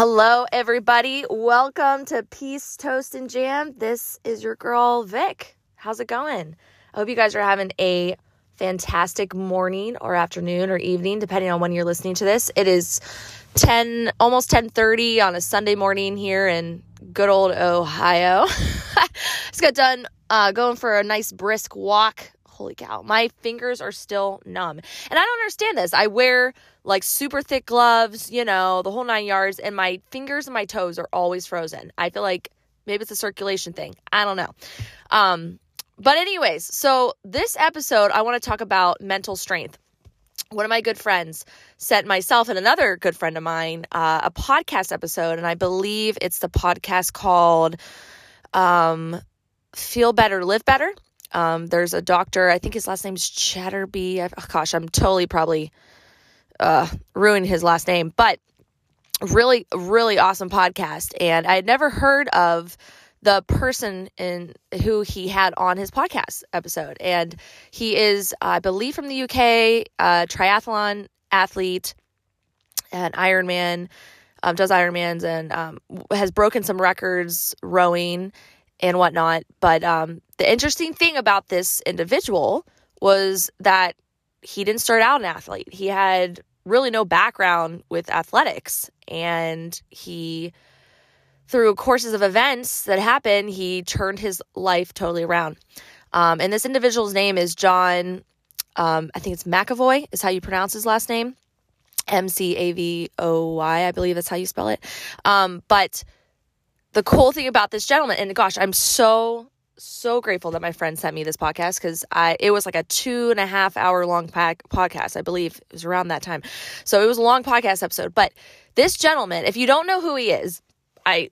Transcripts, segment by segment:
Hello, everybody. Welcome to Peace, Toast, and Jam. This is your girl, Vic. How's it going? I hope you guys are having a fantastic morning or afternoon or evening, depending on when you're listening to this. It is 10, almost 1030 on a Sunday morning here in good old Ohio. Just got done uh, going for a nice brisk walk holy cow, my fingers are still numb. And I don't understand this. I wear like super thick gloves, you know, the whole nine yards, and my fingers and my toes are always frozen. I feel like maybe it's a circulation thing. I don't know. Um, but, anyways, so this episode, I want to talk about mental strength. One of my good friends sent myself and another good friend of mine uh, a podcast episode, and I believe it's the podcast called um, Feel Better, Live Better. Um, there's a doctor, I think his last name's Chatterby. oh, gosh, I'm totally probably uh, ruining his last name, but really, really awesome podcast. And I had never heard of the person in who he had on his podcast episode. And he is, I believe, from the UK, a triathlon athlete, an Ironman, um, does Ironmans, and um, has broken some records rowing and whatnot. But um, the interesting thing about this individual was that he didn't start out an athlete. He had really no background with athletics. And he, through courses of events that happened, he turned his life totally around. Um, and this individual's name is John, um, I think it's McAvoy, is how you pronounce his last name. M C A V O Y, I believe that's how you spell it. Um, but the cool thing about this gentleman, and gosh, I'm so so grateful that my friend sent me this podcast because I it was like a two and a half hour long pack, podcast. I believe it was around that time, so it was a long podcast episode. But this gentleman, if you don't know who he is, I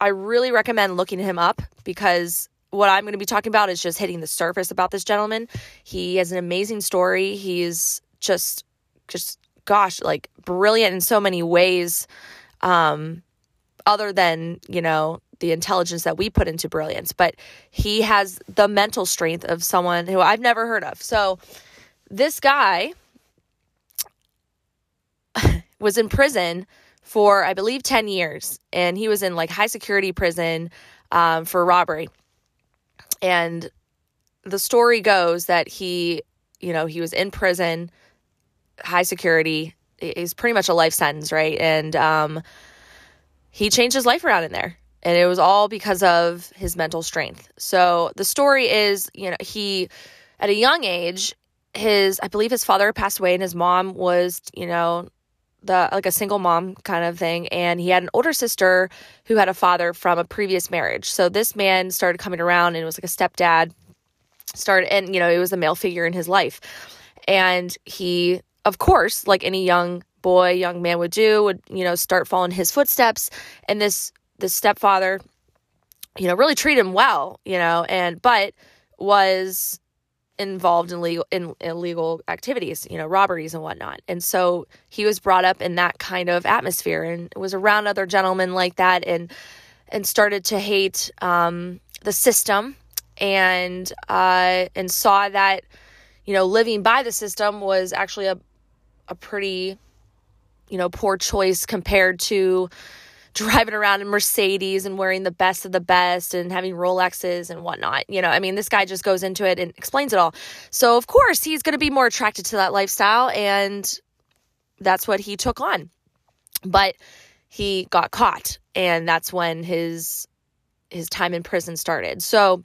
I really recommend looking him up because what I'm going to be talking about is just hitting the surface about this gentleman. He has an amazing story. He's just just gosh, like brilliant in so many ways. Um, other than, you know, the intelligence that we put into brilliance, but he has the mental strength of someone who I've never heard of. So this guy was in prison for, I believe, 10 years, and he was in like high security prison um, for robbery. And the story goes that he, you know, he was in prison, high security, is pretty much a life sentence, right? And, um, he changed his life around in there. And it was all because of his mental strength. So the story is, you know, he, at a young age, his, I believe his father passed away and his mom was, you know, the like a single mom kind of thing and he had an older sister who had a father from a previous marriage so this man started coming around and was like a stepdad started and you know it was a male figure in his life and he of course like any young boy, young man would do, would, you know, start following his footsteps. And this, this stepfather, you know, really treated him well, you know, and, but was involved in legal, in illegal activities, you know, robberies and whatnot. And so he was brought up in that kind of atmosphere and was around other gentlemen like that and, and started to hate, um, the system and, uh, and saw that, you know, living by the system was actually a, a pretty you know, poor choice compared to driving around in Mercedes and wearing the best of the best and having Rolexes and whatnot. You know, I mean, this guy just goes into it and explains it all. So, of course, he's going to be more attracted to that lifestyle. And that's what he took on. But he got caught. And that's when his his time in prison started. So,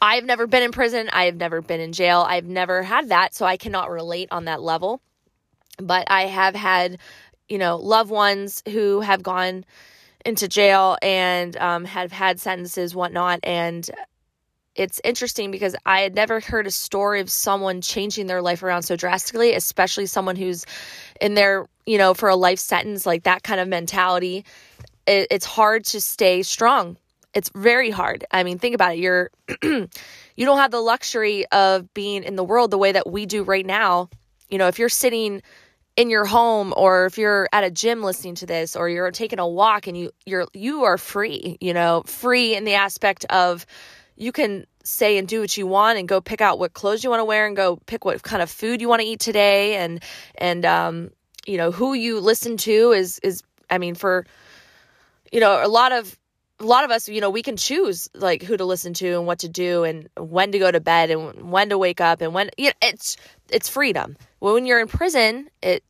I've never been in prison. I've never been in jail. I've never had that. So I cannot relate on that level but I have had, you know, loved ones who have gone into jail and um, have had sentences, whatnot. And it's interesting because I had never heard a story of someone changing their life around so drastically, especially someone who's in there, you know, for a life sentence, like that kind of mentality. It, it's hard to stay strong. It's very hard. I mean, think about it. You're, you don't have the luxury of being in the world the way that we do right now. You know, if you're sitting in your home or if you're at a gym listening to this or you're taking a walk and you you're you are free, you know, free in the aspect of you can say and do what you want and go pick out what clothes you want to wear and go pick what kind of food you want to eat today. And and um you know who you listen to is is I mean, for you know, a lot of a lot of us, you know, we can choose like who to listen to and what to do and when to go to bed and when to wake up and when you know, it's it's freedom. When you're in prison, it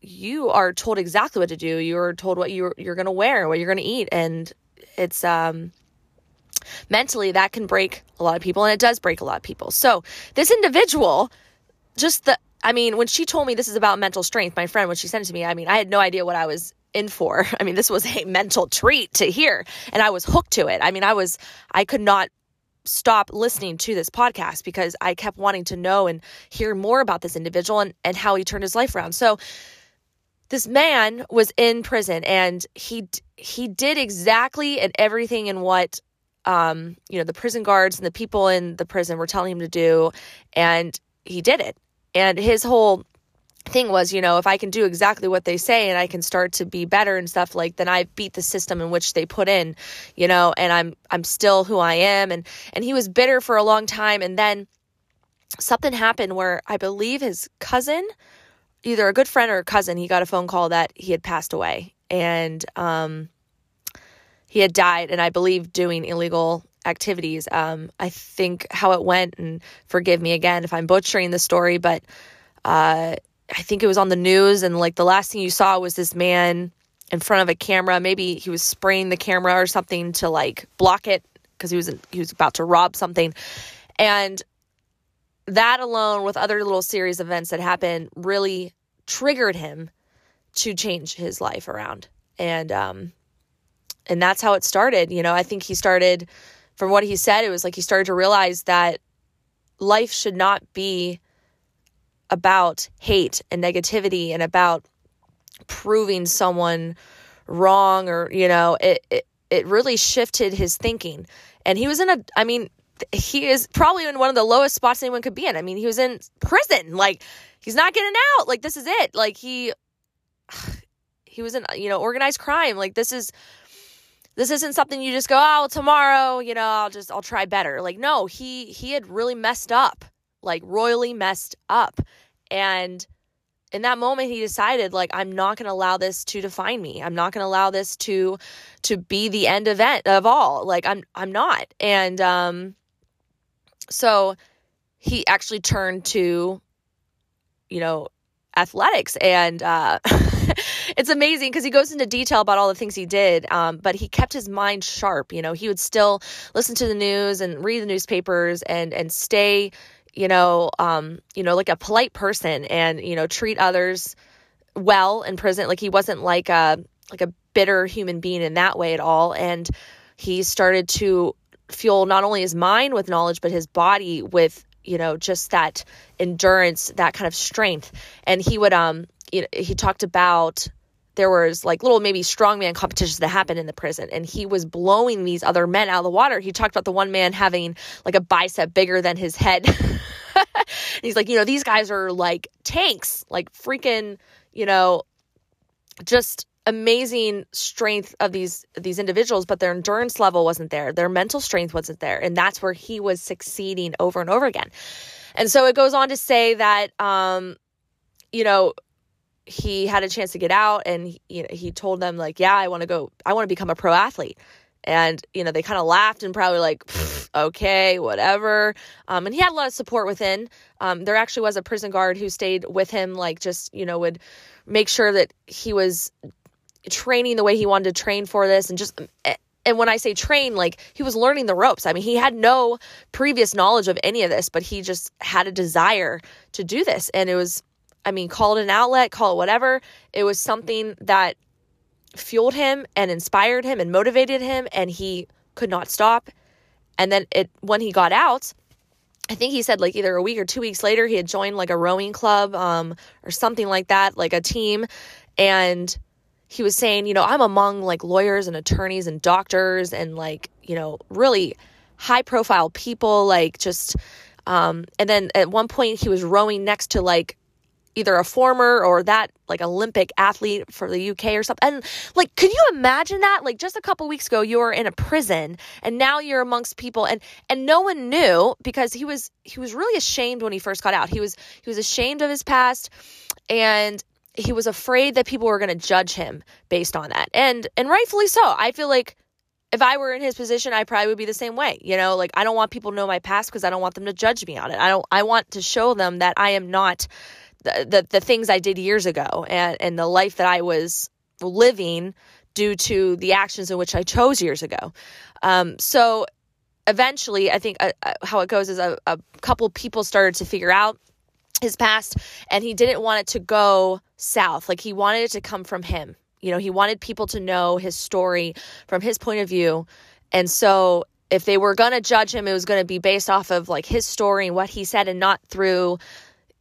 you are told exactly what to do. You're told what you're you're going to wear, what you're going to eat and it's um mentally that can break a lot of people and it does break a lot of people. So, this individual just the I mean, when she told me this is about mental strength, my friend when she sent it to me, I mean, I had no idea what I was in for. I mean, this was a mental treat to hear, and I was hooked to it. I mean, I was, I could not stop listening to this podcast because I kept wanting to know and hear more about this individual and, and how he turned his life around. So, this man was in prison and he he did exactly and everything in what um, you know the prison guards and the people in the prison were telling him to do and he did it and his whole thing was, you know, if I can do exactly what they say and I can start to be better and stuff like then I beat the system in which they put in, you know, and I'm I'm still who I am. And and he was bitter for a long time. And then something happened where I believe his cousin, either a good friend or a cousin, he got a phone call that he had passed away. And um he had died and I believe doing illegal activities. Um, I think how it went, and forgive me again if I'm butchering the story, but uh, I think it was on the news, and like the last thing you saw was this man in front of a camera. Maybe he was spraying the camera or something to like block it because he was he was about to rob something, and that alone, with other little series events that happened, really triggered him to change his life around, and um, and that's how it started. You know, I think he started from what he said. It was like he started to realize that life should not be about hate and negativity and about proving someone wrong or you know it, it it really shifted his thinking. And he was in a i mean he is probably in one of the lowest spots anyone could be in. I mean he was in prison. Like he's not getting out. Like this is it. Like he he was in you know organized crime. Like this is this isn't something you just go oh tomorrow you know i'll just i'll try better. Like no he he had really messed up like royally messed up. And in that moment he decided like i'm not going to allow this to define me. I'm not going to allow this to to be the end event of all. Like i'm i'm not. And um so he actually turned to you know athletics. And uh it's amazing because he goes into detail about all the things he did um, but he kept his mind sharp you know. He would still listen to the news and read the newspapers and and stay you know, um, you know, like a polite person and, you know, treat others well in prison. Like he wasn't like a like a bitter human being in that way at all. And he started to fuel not only his mind with knowledge, but his body with, you know, just that endurance, that kind of strength. And he would um you know, he talked about there was like little maybe strongman competitions that happened in the prison and he was blowing these other men out of the water. He talked about the one man having like a bicep bigger than his head. He's like you know these guys are like tanks like freaking you know just amazing strength of these these individuals. But their endurance level wasn't there. Their mental strength wasn't there and that's where he was succeeding over and over again. And so it goes on to say that um you know he had a chance to get out and he, you know, he told them like yeah i want to go i want to become a pro athlete and you know they kind of laughed and probably like okay whatever um, and he had a lot of support within um, there actually was a prison guard who stayed with him like just you know would make sure that he was training the way he wanted to train for this and just eh, and when I say train, like he was learning the ropes. I mean, he had no previous knowledge of any of this, but he just had a desire to do this. And it was I mean, call it an outlet, call it whatever. It was something that fueled him and inspired him and motivated him, and he could not stop. And then it when he got out, I think he said like either a week or two weeks later he had joined like a rowing club um, or something like that, like a team, and he was saying, you know, I'm among like lawyers and attorneys and doctors and like you know really high profile people, like just. Um, and then at one point he was rowing next to like either a former or that like Olympic athlete for the UK or something. And like, could you imagine that? Like just a couple weeks ago, you were in a prison and now you're amongst people and, and no one knew because he was, he was really ashamed when he first got out. He was, he was ashamed of his past and he was afraid that people were going to judge him based on that. And and rightfully so. I feel like if I were in his position, I probably would be the same way. You know, like I don't want people to know my past because I don't want them to judge me on it. I don't I want to show them that I am not the the, things I did years ago and and the life that I was living due to the actions in which I chose years ago. Um, so eventually, I think uh, uh, how it goes is a, a couple people started to figure out his past and he didn't want it to go south. Like he wanted it to come from him. You know, he wanted people to know his story from his point of view. And so if they were going to judge him, it was going to be based off of like his story and what he said and not through,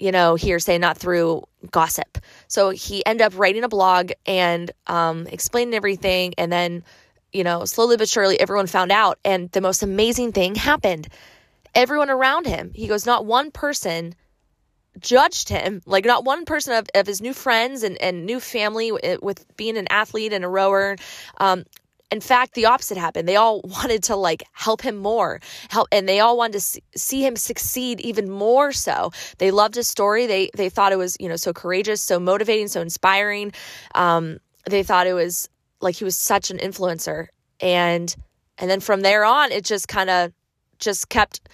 you know, hearsay, not through gossip. So he ended up writing a blog and um, explaining everything. And then, you know, slowly but surely, everyone found out. And the most amazing thing happened. Everyone around him, he goes, not one person judged him like not one person of, of his new friends and, and new family with being an athlete and a rower um, in fact the opposite happened they all wanted to like help him more help and they all wanted to see, him succeed even more so they loved his story they they thought it was you know so courageous so motivating so inspiring um, they thought it was like he was such an influencer and and then from there on it just kind of just kept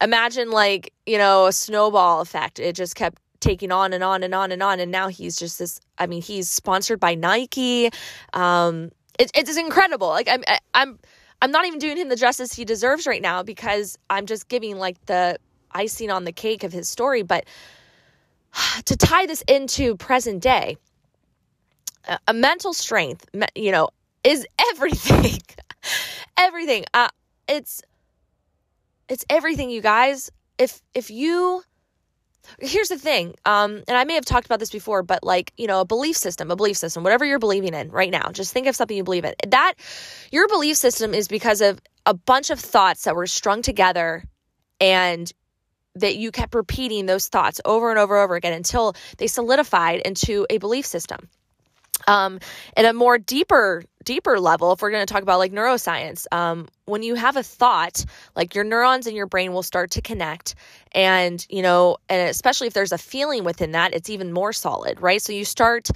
imagine like, you know, a snowball effect. It just kept taking on and on and on and on. And now he's just this, I mean, he's sponsored by Nike. Um, it, it's incredible. Like I'm, I'm, I'm not even doing him the justice he deserves right now because I'm just giving like the icing on the cake of his story. But to tie this into present day, a, a mental strength, you know, is everything. everything. Uh, it's it's everything, you guys. If if you here's the thing um, and i may have talked about this before but like you know a belief system a belief system whatever you're believing in right now just think of something you believe in. That your belief system is because of a bunch of thoughts that were strung together and that you kept repeating those thoughts over and over and over again until they solidified into a belief system um, a more deeper deeper level if we're going to talk about like neuroscience um, when you have a thought like your neurons in your brain will start to connect and you know and especially if there's a feeling within that it's even more solid right? So you start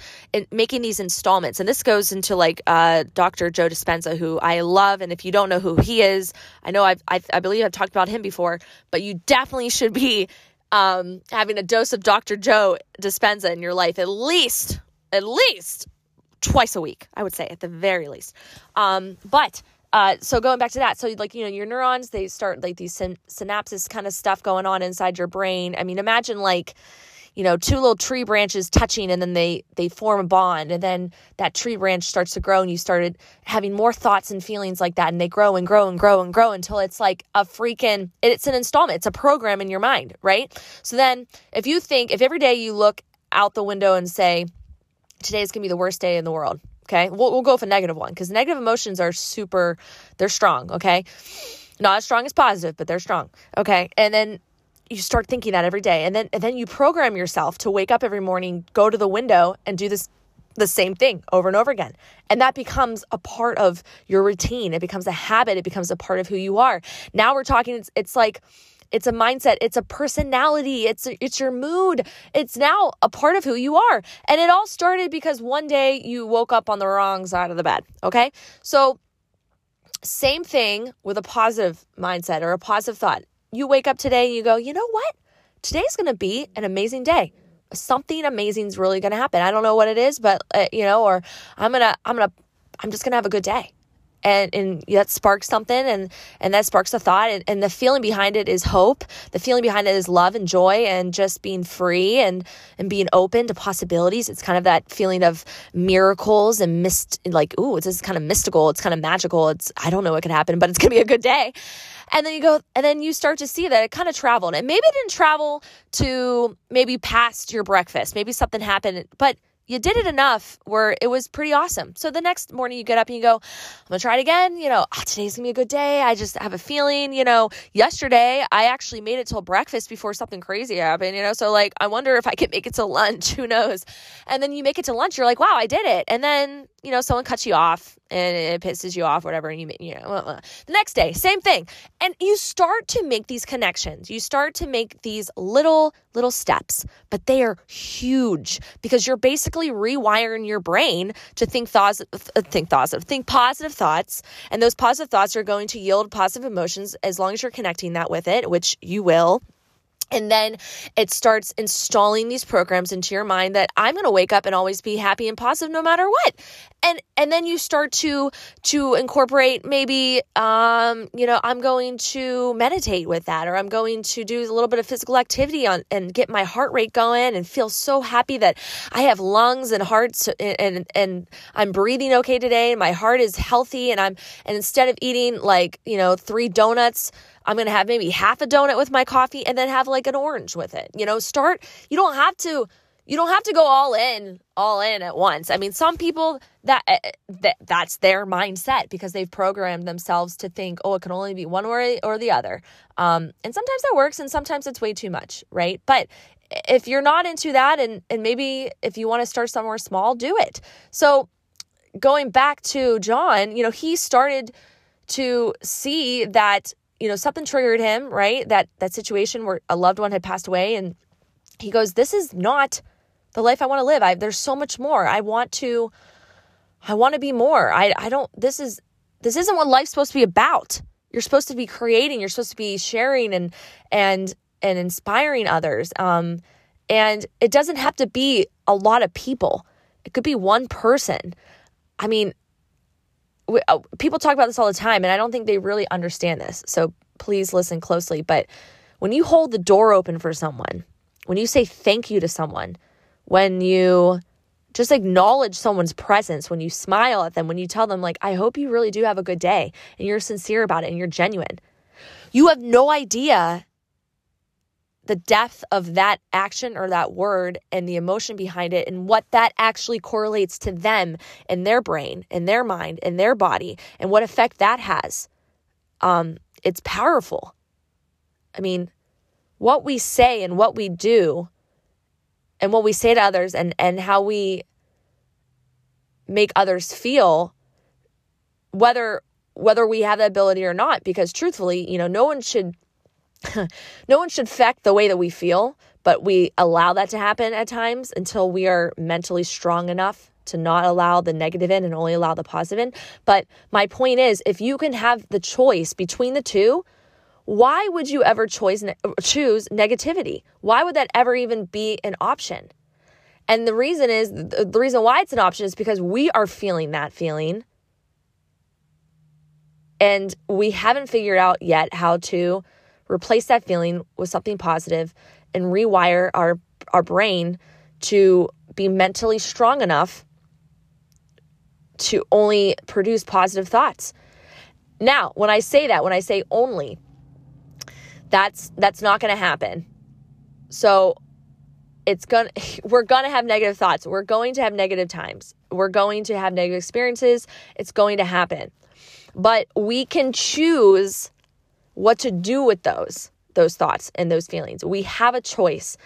making these installments and this goes into like uh, dr joe dispenza who i love and if you don't know who he is i know I've, I've i believe i've talked about him before but you definitely should be um, having a dose of dr joe dispenza in your life at least at least twice a week, I would say at the very least. Um, but uh, so going back to that, so like you know your neurons, they start like these syn- synapses kind of stuff going on inside your brain. I mean, imagine like you know two little tree branches touching and then they they form a bond and then that tree branch starts to grow and you started having more thoughts and feelings like that and they grow and grow and grow and grow until it's like a freaking it's an installment it's a program in your mind right so then if you think if every day you look out the window and say today is going to be the worst day in the world. Okay. We'll, we'll go with a negative one because negative emotions are super, they're strong. Okay. Not as strong as positive, but they're strong. Okay. And then you start thinking that every day. And then, and then you program yourself to wake up every morning, go to the window and do this, the same thing over and over again. And that becomes a part of your routine. It becomes a habit. It becomes a part of who you are. Now we're talking, it's, it's like, it's a mindset. It's a personality. It's it's your mood. It's now a part of who you are. And it all started because one day you woke up on the wrong side of the bed. Okay, so same thing with a positive mindset or a positive thought. You wake up today and you go, you know what? Today's going to be an amazing day something amazing is really going to happen. I don't know what it is, but uh, you know, or I'm going to I'm going to I'm just going to have a good day and and that sparks something and and that sparks a thought and, and the feeling behind it is hope. The feeling behind it is love and joy and just being free and and being open to possibilities. It's kind of that feeling of miracles and mist like ooh it's just kind of mystical. It's kind of magical. It's i don't know what could happen but it's gonna be a good day. And then you go and then you start to see that it kind of traveled. And maybe it didn't travel to maybe past your breakfast. Maybe something happened but you did it enough where it was pretty awesome. So the next morning you get up and you go, I'm gonna try it again. You know, oh, today's gonna be a good day. I just have a feeling, you know, yesterday I actually made it till breakfast before something crazy happened, you know, so like I wonder if I can make it to lunch. Who knows? And then you make it to lunch, you're like, wow, I did it. And then, you know, someone cuts you off and it pisses you off, whatever. And you, you know, uh, uh, the next day, same thing. And you start to make these connections. You start to make these little, little steps, but they are huge because you're basically basically rewiring your brain to think thoughts, uh, think thoughts, think positive thoughts. And those positive thoughts are going to yield positive emotions as long as you're connecting that with it, which you will and then it starts installing these programs into your mind that i'm going to wake up and always be happy and positive no matter what. And and then you start to to incorporate maybe um you know i'm going to meditate with that or i'm going to do a little bit of physical activity on and get my heart rate going and feel so happy that i have lungs and hearts and and, and i'm breathing okay today and my heart is healthy and i'm and instead of eating like you know three donuts I'm going to have maybe half a donut with my coffee and then have like an orange with it. You know, start, you don't have to you don't have to go all in all in at once. I mean some people that, eh, eh, that that's their mindset because they've programmed themselves to think oh it can only be one way or the other. Um, and sometimes that works and sometimes it's way too much right? But if you're not into that and and maybe if you want to start somewhere small do it. So going back to john you know he started to see that you know, something triggered him, right? That that situation where a loved one had passed away and he goes, "This is not the life I want to live. I there's so much more. I want to I want to be more. I I don't this is this isn't what life's supposed to be about. You're supposed to be creating, you're supposed to be sharing and and and inspiring others. Um and it doesn't have to be a lot of people. It could be one person. I mean, we, uh, people talk about this all the time, and I don't think they really understand this. So please listen closely. But when you hold the door open for someone, when you say thank you to someone, when you just acknowledge someone's presence, when you smile at them, when you tell them, like, I hope you really do have a good day, and you're sincere about it and you're genuine, you have no idea the depth of that action or that word and the emotion behind it and what that actually correlates to them in their brain, in their mind, in their body, and what effect that has. Um, it's powerful. I mean, what we say and what we do and what we say to others and, and how we make others feel, whether whether we have the ability or not, because truthfully, you know, no one should no one should affect the way that we feel, but we allow that to happen at times until we are mentally strong enough to not allow the negative in and only allow the positive in. But my point is, if you can have the choice between the two, why would you ever choose choose negativity? Why would that ever even be an option? And the reason is the reason why it's an option is because we are feeling that feeling. And we haven't figured out yet how to replace that feeling with something positive and rewire our our brain to be mentally strong enough to only produce positive thoughts. Now, when I say that, when I say only, that's that's not going to happen. So it's going to we're going to have negative thoughts. We're going to have negative times. We're going to have negative experiences. It's going to happen. But we can choose what to do with those those thoughts and those feelings. We have a choice.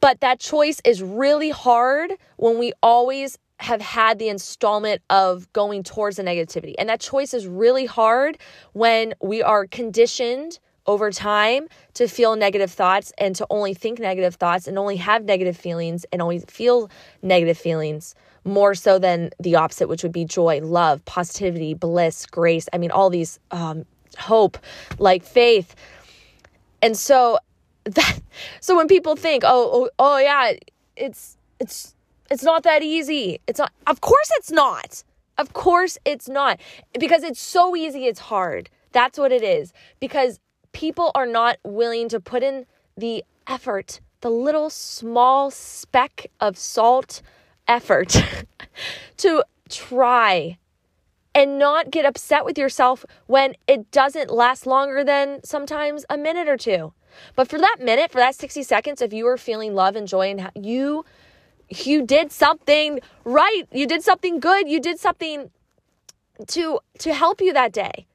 But that choice is really hard when we always have had the installment of going towards the negativity. And that choice is really hard when we are conditioned over time to feel negative thoughts and to only think negative thoughts and only have negative feelings and only feel negative feelings more so than the opposite, which would be joy, love, positivity, bliss, grace. I mean, all these um, hope, like faith. And so that so when people think, "Oh, oh, oh yeah, it's it's it's not that easy." It's not Of course it's not. Of course it's not. Because it's so easy, it's hard. That's what it is. Because people are not willing to put in the effort, the little small speck of salt effort to try and not get upset with yourself when it doesn't last longer than sometimes a minute or two. But for that minute, for that 60 seconds, if you are feeling love and joy and you you did something right, you did something good, you did something to to help you that day.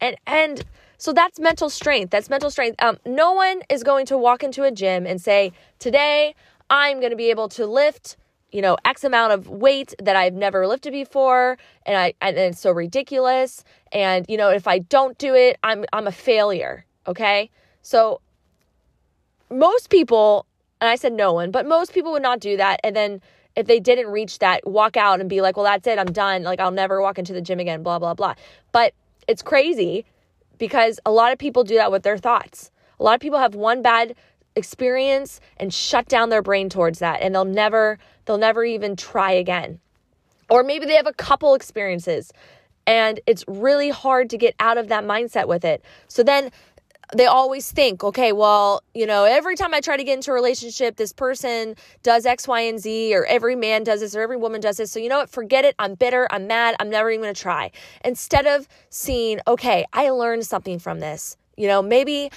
And and so that's mental strength. That's mental strength. Um, no one is going to walk into a gym and say, "Today I'm going to be able to lift you know, X amount of weight that I've never lifted before, and I and it's so ridiculous. And you know, if I don't do it, I'm I'm a failure. Okay, so most people, and I said no one, but most people would not do that. And then if they didn't reach that, walk out and be like, well, that's it, I'm done. Like, I'll never walk into the gym again, blah, blah, blah. But it's crazy because a lot of people do that with their thoughts. A lot of people have one bad experience and shut down their brain towards that and they'll never they'll never even try again. Or maybe they have a couple experiences and it's really hard to get out of that mindset with it. So then they always think, okay, well, you know, every time I try to get into a relationship, this person does X, Y, and Z, or every man does this, or every woman does this. So, you know what? Forget it. I'm bitter. I'm mad. I'm never even going to try. Instead of seeing, okay, I learned something from this. You know, maybe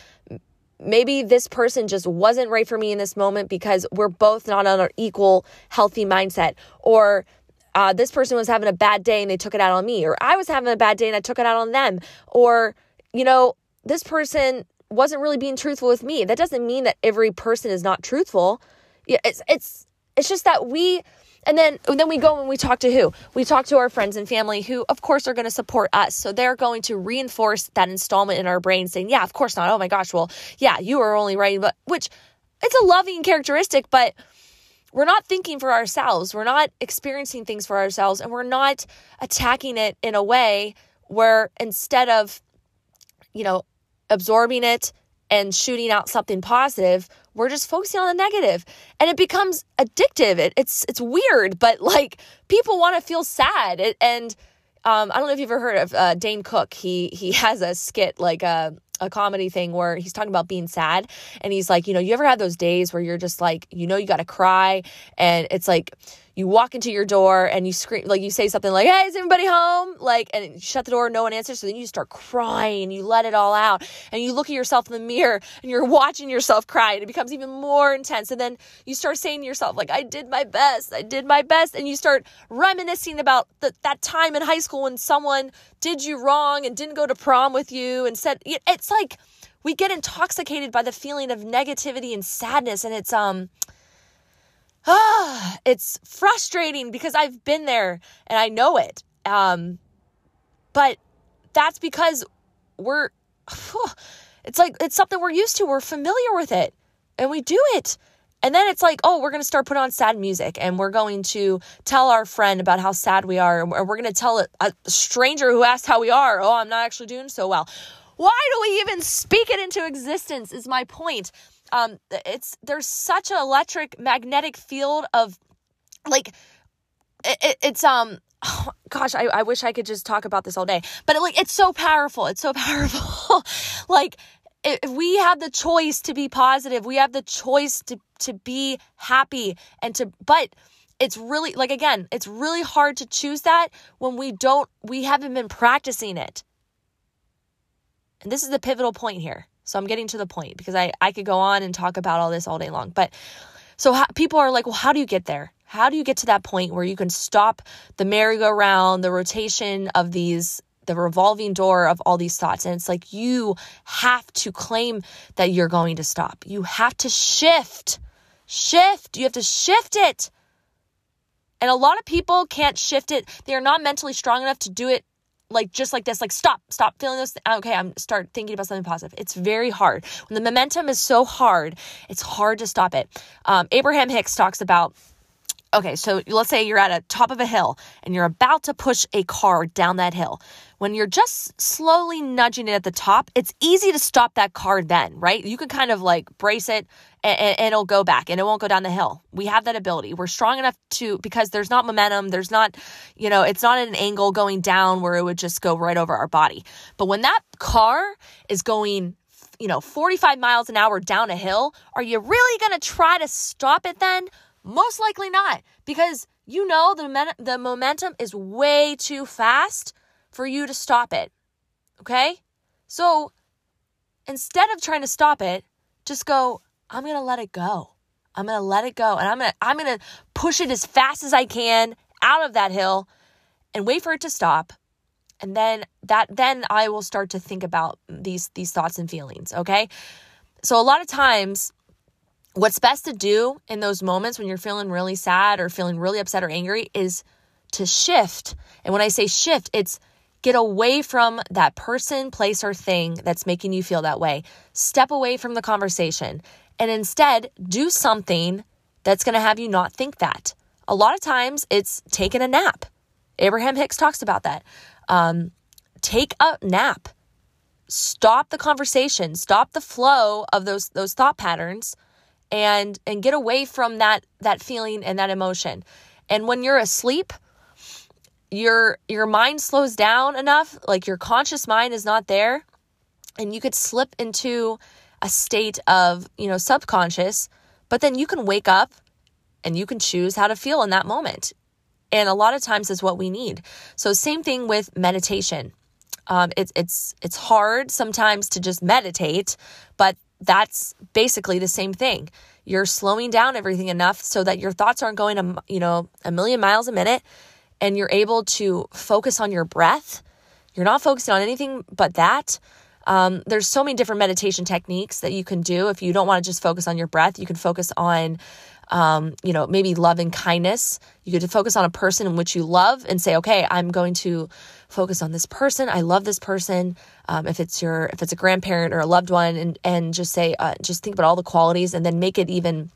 maybe this person just wasn't right for me in this moment because we're both not on an equal healthy mindset or uh, this person was having a bad day and they took it out on me or i was having a bad day and i took it out on them or you know this person wasn't really being truthful with me. That doesn't mean that every person is not truthful. It's it's it's just that we and then and then we go and we talk to who? We talk to our friends and family who of course are going to support us. So they're going to reinforce that installment in our brain saying, "Yeah, of course not. Oh my gosh, well, yeah, you are only right." But which it's a loving characteristic, but we're not thinking for ourselves. We're not experiencing things for ourselves and we're not attacking it in a way where instead of you know, absorbing it and shooting out something positive we're just focusing on the negative. And it becomes addictive. It, it's it's weird but like people want to feel sad. It, and um, i don't know if you've ever heard of uh, dane cook. He he has a skit like a uh, a comedy thing where he's talking about being sad. And he's like, you know, you ever had those days where you're just like, you know, you got to cry? And it's like you walk into your door and you scream like you say something like hey is everybody home? Like and shut the door no one answers so then you start crying you let it all out and you look at yourself in the mirror and you're watching yourself cry and it becomes even more intense and then you start saying to yourself like i did my best i did my best and you start reminiscing about the, that time in high school when someone did you wrong and didn't go to prom with you and said it's like we get intoxicated by the feeling of negativity and sadness and it's um it's frustrating because I've been there and I know it. Um, but that's because we're, it's like, it's something we're used to. We're familiar with it and we do it. And then it's like, oh, we're going to start putting on sad music and we're going to tell our friend about how sad we are. And we're going to tell a stranger who asked how we are, oh, I'm not actually doing so well. Why do we even speak it into existence? Is my point um it's there's such an electric magnetic field of like it, it, it's um oh, gosh I, I wish i could just talk about this all day but it, like it's so powerful it's so powerful. Like if we have the choice to be positive we have the choice to to be happy and to but it's really like again it's really hard to choose that when we don't we haven't been practicing it. And this is the pivotal point here so I'm getting to the point because I, I could go on and talk about all this all day long. But so how, people are like, well, how do you get there? How do you get to that point where you can stop the merry-go-round, the rotation of these, the revolving door of all these thoughts? And it's like you have to claim that you're going to stop. You have to shift. Shift. You have to shift it. And a lot of people can't shift it. They are not mentally strong enough to do it like just like this like stop stop feeling this okay i'm start thinking about something positive. It's very hard. When the momentum is so hard it's hard to stop it. Um, abraham hicks talks about okay so let's say you're at a top of a hill and you're about to push a car down that hill when you're just slowly nudging it at the top it's easy to stop that car then right you can kind of like brace it and, and, it'll go back and it won't go down the hill. We have that ability. We're strong enough to, because there's not momentum, there's not, you know, it's not at an angle going down where it would just go right over our body. But when that car is going, you know, 45 miles an hour down a hill, are you really going to try to stop it then? Most likely not, because you know the, the momentum is way too fast for you to stop it. Okay? So instead of trying to stop it, just go, I'm going to let it go. I'm going to let it go and I'm going to I'm going to push it as fast as I can out of that hill and wait for it to stop. And then that then I will start to think about these these thoughts and feelings, okay? So a lot of times what's best to do in those moments when you're feeling really sad or feeling really upset or angry is to shift. And when I say shift, it's get away from that person, place, or thing that's making you feel that way. Step away from the conversation and instead do something that's going to have you not think that. A lot of times it's taking a nap. Abraham Hicks talks about that. Um, take a nap. Stop the conversation. Stop the flow of those those thought patterns, and and get away from that that feeling and that emotion. And when you're asleep, your your mind slows down enough, like your conscious mind is not there, and you could slip into a state of, you know, subconscious, but then you can wake up and you can choose how to feel in that moment. And a lot of times is what we need. So same thing with meditation. Um, it's it's it's hard sometimes to just meditate, but that's basically the same thing. You're slowing down everything enough so that your thoughts aren't going a you know a million miles a minute, and you're able to focus on your breath. You're not focusing on anything but that. Um, there's so many different meditation techniques that you can do. If you don't want to just focus on your breath, you can focus on, um, you know, maybe love and kindness. You could focus on a person in which you love and say, okay, I'm going to focus on this person. I love this person. Um, if it's your, if it's a grandparent or a loved one, and and just say, uh, just think about all the qualities, and then make it even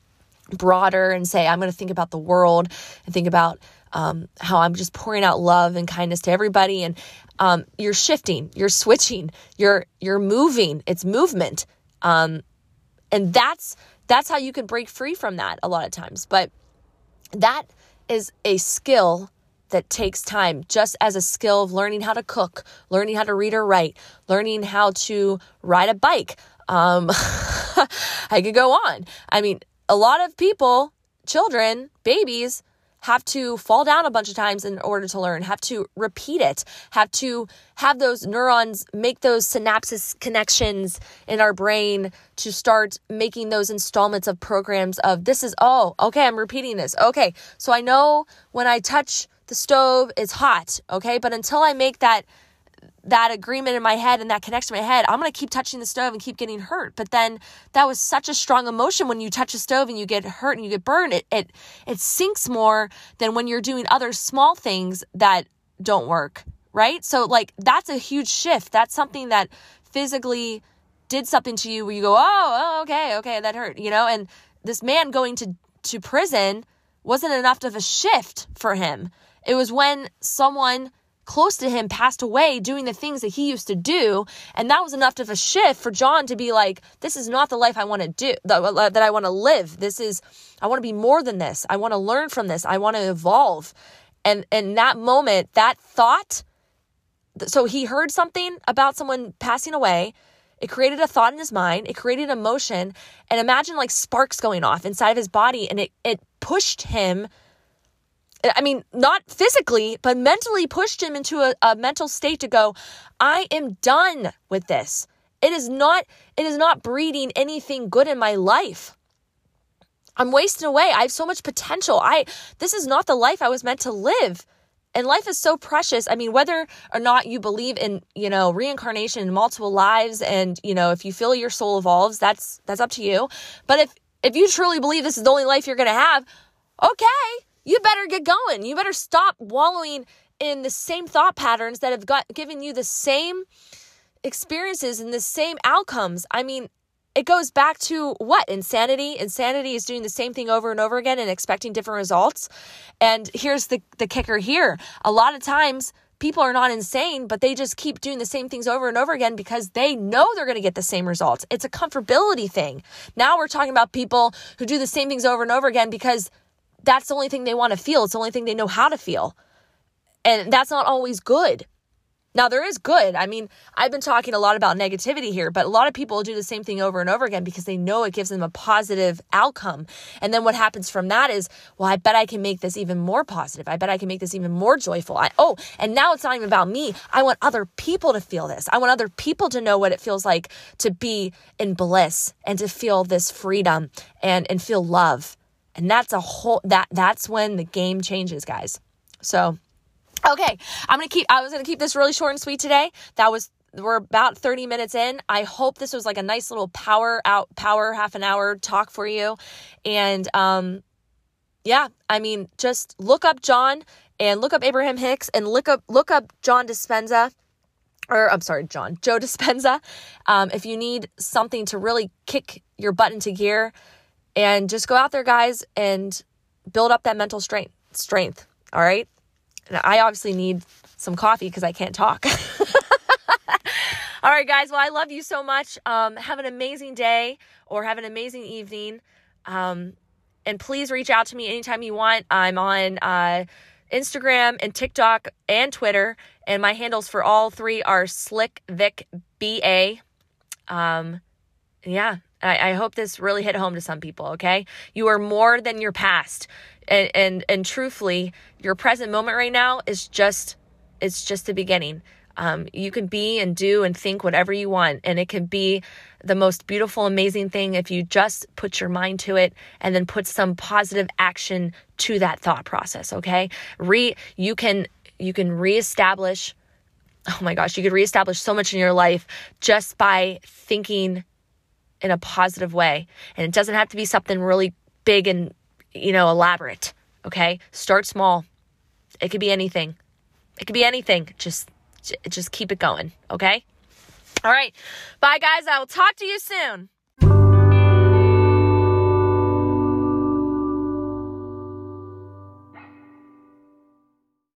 broader and say, I'm going to think about the world and think about um, how I'm just pouring out love and kindness to everybody. And um, you're shifting, you're switching, you're you're moving. It's movement, um, and that's that's how you can break free from that a lot of times. But that is a skill that takes time, just as a skill of learning how to cook, learning how to read or write, learning how to ride a bike. Um, I could go on. I mean, a lot of people, children, babies, have to fall down a bunch of times in order to learn, have to repeat it, have to have those neurons make those synapses connections in our brain to start making those installments of programs of this is, oh, okay, I'm repeating this. Okay, so I know when I touch the stove, is hot. Okay, but until I make that that agreement in my head and that connection in my head, I'm going to keep touching the stove and keep getting hurt. But then that was such a strong emotion when you touch a stove and you get hurt and you get burned. It it it sinks more than when you're doing other small things that don't work, right? So like that's a huge shift. That's something that physically did something to you where you go, "Oh, oh okay, okay, that hurt." You know, and this man going to to prison wasn't enough of a shift for him. It was when someone close to him passed away doing the things that he used to do. And that was enough of a shift for John to be like, this is not the life I want to do, uh, that I want to live. This is, I want to be more than this. I want to learn from this. I want to evolve. And in that moment, that thought, so he heard something about someone passing away. It created a thought in his mind. It created emotion. And imagine like sparks going off inside of his body. And it, it pushed him Uh, I mean, not physically, but mentally pushed him into a, a mental state to go, I am done with this. It is not, it is not breeding anything good in my life. I'm wasting away. I have so much potential. I this is not the life I was meant to live. And life is so precious. I mean, whether or not you believe in, you know, reincarnation and multiple lives and, you know, if you feel your soul evolves, that's that's up to you. But if if you truly believe this is the only life you're going to have, okay, you better get going. You better stop wallowing in the same thought patterns that have got given you the same experiences and the same outcomes. I mean, it goes back to what? Insanity. Insanity is doing the same thing over and over again and expecting different results. And here's the, the kicker here. A lot of times people are not insane, but they just keep doing the same things over and over again because they know they're going to get the same results. It's a comfortability thing. Now we're talking about people who do the same things over and over again because that's the only thing they want to feel. It's the only thing they know how to feel. And that's not always good. Now, there is good. I mean, I've been talking a lot about negativity here, but a lot of people do the same thing over and over again because they know it gives them a positive outcome. And then what happens from that is, well, I bet I can make this even more positive. I bet I can make this even more joyful. I, oh, and now it's not even about me. I want other people to feel this. I want other people to know what it feels like to be in bliss and to feel this freedom and, and feel love. And that's a whole that that's when the game changes, guys. So, okay, I'm going to keep I was going to keep this really short and sweet today. That was we're about 30 minutes in. I hope this was like a nice little power out power half an hour talk for you. And um yeah, I mean, just look up John and look up Abraham Hicks and look up look up John Dispenza or I'm sorry, John, Joe Dispenza. Um, if you need something to really kick your butt into gear, and just go out there, guys, and build up that mental strength. strength. All right. And I obviously need some coffee because I can't talk. all right, guys. Well, I love you so much. Um, have an amazing day or have an amazing evening. Um, and please reach out to me anytime you want. I'm on uh, Instagram and TikTok and Twitter, and my handles for all three are Slick Vic BA. Um, yeah, I, I hope this really hit home to some people. Okay, you are more than your past, and and and truthfully, your present moment right now is just it's just the beginning. Um, you can be and do and think whatever you want, and it can be the most beautiful, amazing thing if you just put your mind to it and then put some positive action to that thought process. Okay, re you can you can reestablish. Oh my gosh, you could reestablish so much in your life just by thinking in a positive way, and it doesn't have to be something really big and you know elaborate. Okay, start small. It could be anything. It could be anything. Just just keep it going, okay? All right. Bye, guys. I will talk to you soon.